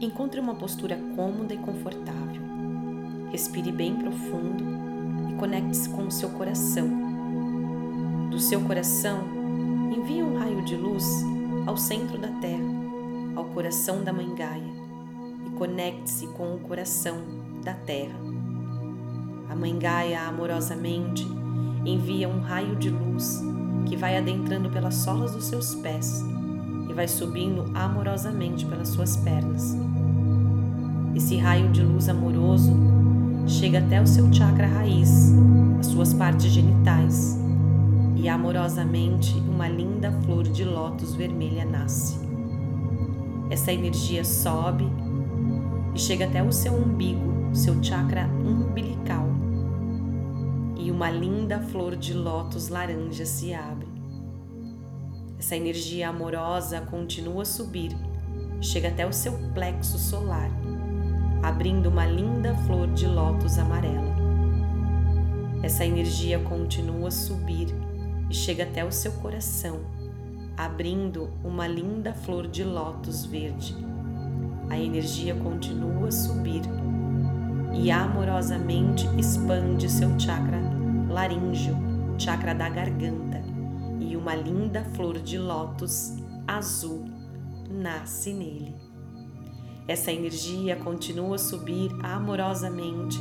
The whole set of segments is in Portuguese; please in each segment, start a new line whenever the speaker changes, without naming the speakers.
Encontre uma postura cômoda e confortável. Respire bem profundo e conecte-se com o seu coração. Do seu coração, envie um raio de luz ao centro da Terra, ao coração da Mãe Gaia, e conecte-se com o coração da Terra. A Mãe Gaia amorosamente envia um raio de luz que vai adentrando pelas solas dos seus pés vai subindo amorosamente pelas suas pernas. Esse raio de luz amoroso chega até o seu chakra raiz, as suas partes genitais, e amorosamente uma linda flor de lótus vermelha nasce. Essa energia sobe e chega até o seu umbigo, seu chakra umbilical, e uma linda flor de lótus laranja se abre. Essa energia amorosa continua a subir, chega até o seu plexo solar abrindo uma linda flor de lótus amarela. Essa energia continua a subir e chega até o seu coração, abrindo uma linda flor de lótus verde. A energia continua a subir e amorosamente expande seu chakra laríngeo, chakra da garganta, e uma linda flor de lótus azul nasce nele. Essa energia continua a subir amorosamente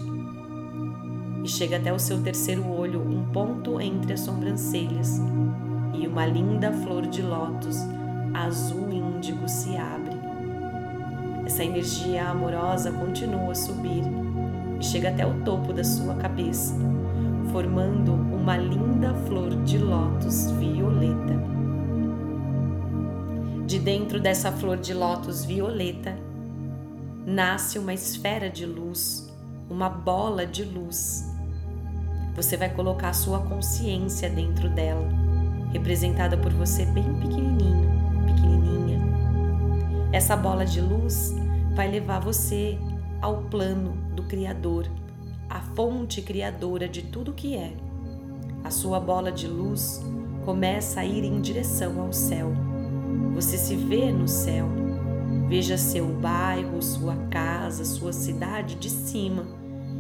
e chega até o seu terceiro olho, um ponto entre as sobrancelhas, e uma linda flor de lótus azul índigo se abre. Essa energia amorosa continua a subir e chega até o topo da sua cabeça, formando uma linda flor de lótus violeta. De dentro dessa flor de lótus violeta, nasce uma esfera de luz, uma bola de luz. Você vai colocar a sua consciência dentro dela, representada por você bem pequenininho, pequenininha. Essa bola de luz vai levar você ao plano do Criador, a fonte criadora de tudo que é. A sua bola de luz começa a ir em direção ao céu. Você se vê no céu Veja seu bairro, sua casa, sua cidade de cima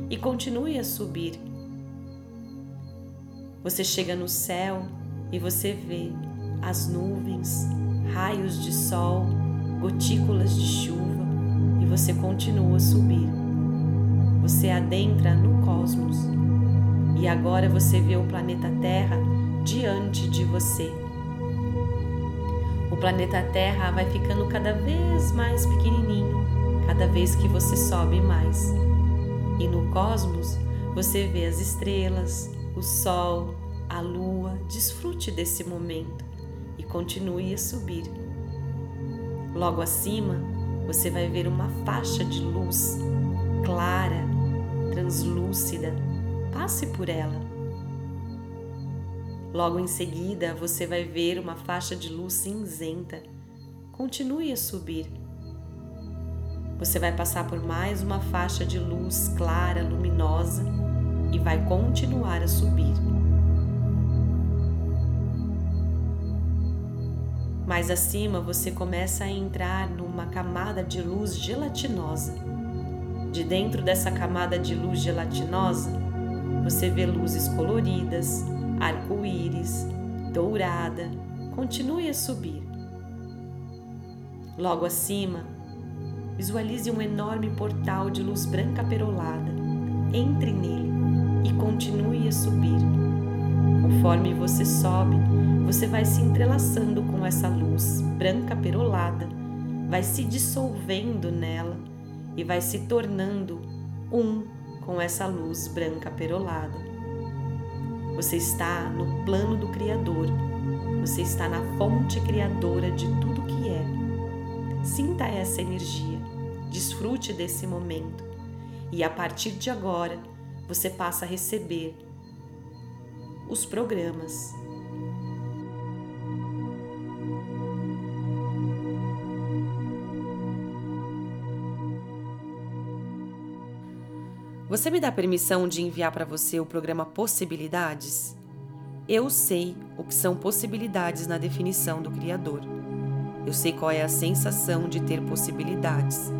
e continue a subir. Você chega no céu e você vê as nuvens, raios de sol, gotículas de chuva e você continua a subir. Você adentra no cosmos e agora você vê o planeta Terra diante de você. O planeta Terra vai ficando cada vez mais pequenininho, cada vez que você sobe mais. E no cosmos você vê as estrelas, o Sol, a Lua. Desfrute desse momento e continue a subir. Logo acima, você vai ver uma faixa de luz clara, translúcida. Passe por ela Logo em seguida, você vai ver uma faixa de luz cinzenta. Continue a subir. Você vai passar por mais uma faixa de luz clara, luminosa e vai continuar a subir. Mais acima, você começa a entrar numa camada de luz gelatinosa. De dentro dessa camada de luz gelatinosa, você vê luzes coloridas, arco-íris, dourada, continue a subir. Logo acima, visualize um enorme portal de luz branca perolada. Entre nele e continue a subir. Conforme você sobe, você vai se entrelaçando com essa luz branca perolada, vai se dissolvendo nela e vai se tornando um com essa luz branca perolada. Você está no plano do Criador. Você está na fonte criadora de tudo que é. Sinta essa energia. Desfrute desse momento. E a partir de agora, você passa a receber os programas Você me dá permissão de enviar para você o programa Possibilidades? Eu sei o que são possibilidades na definição do Criador. Eu sei qual é a sensação de ter possibilidades.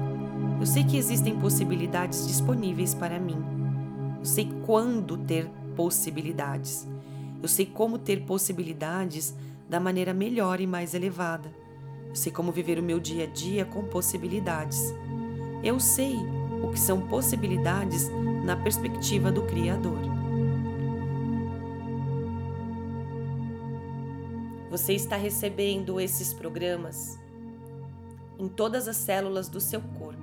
Eu sei que existem possibilidades disponíveis para mim. Eu sei quando ter possibilidades. Eu sei como ter possibilidades da maneira melhor e mais elevada. Eu sei como viver o meu dia a dia com possibilidades. Eu sei o que são possibilidades na perspectiva do Criador. Você está recebendo esses programas em todas as células do seu corpo,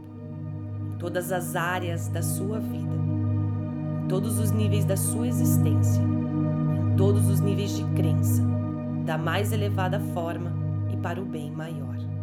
em todas as áreas da sua vida, em todos os níveis da sua existência, em todos os níveis de crença, da mais elevada forma e para o bem maior.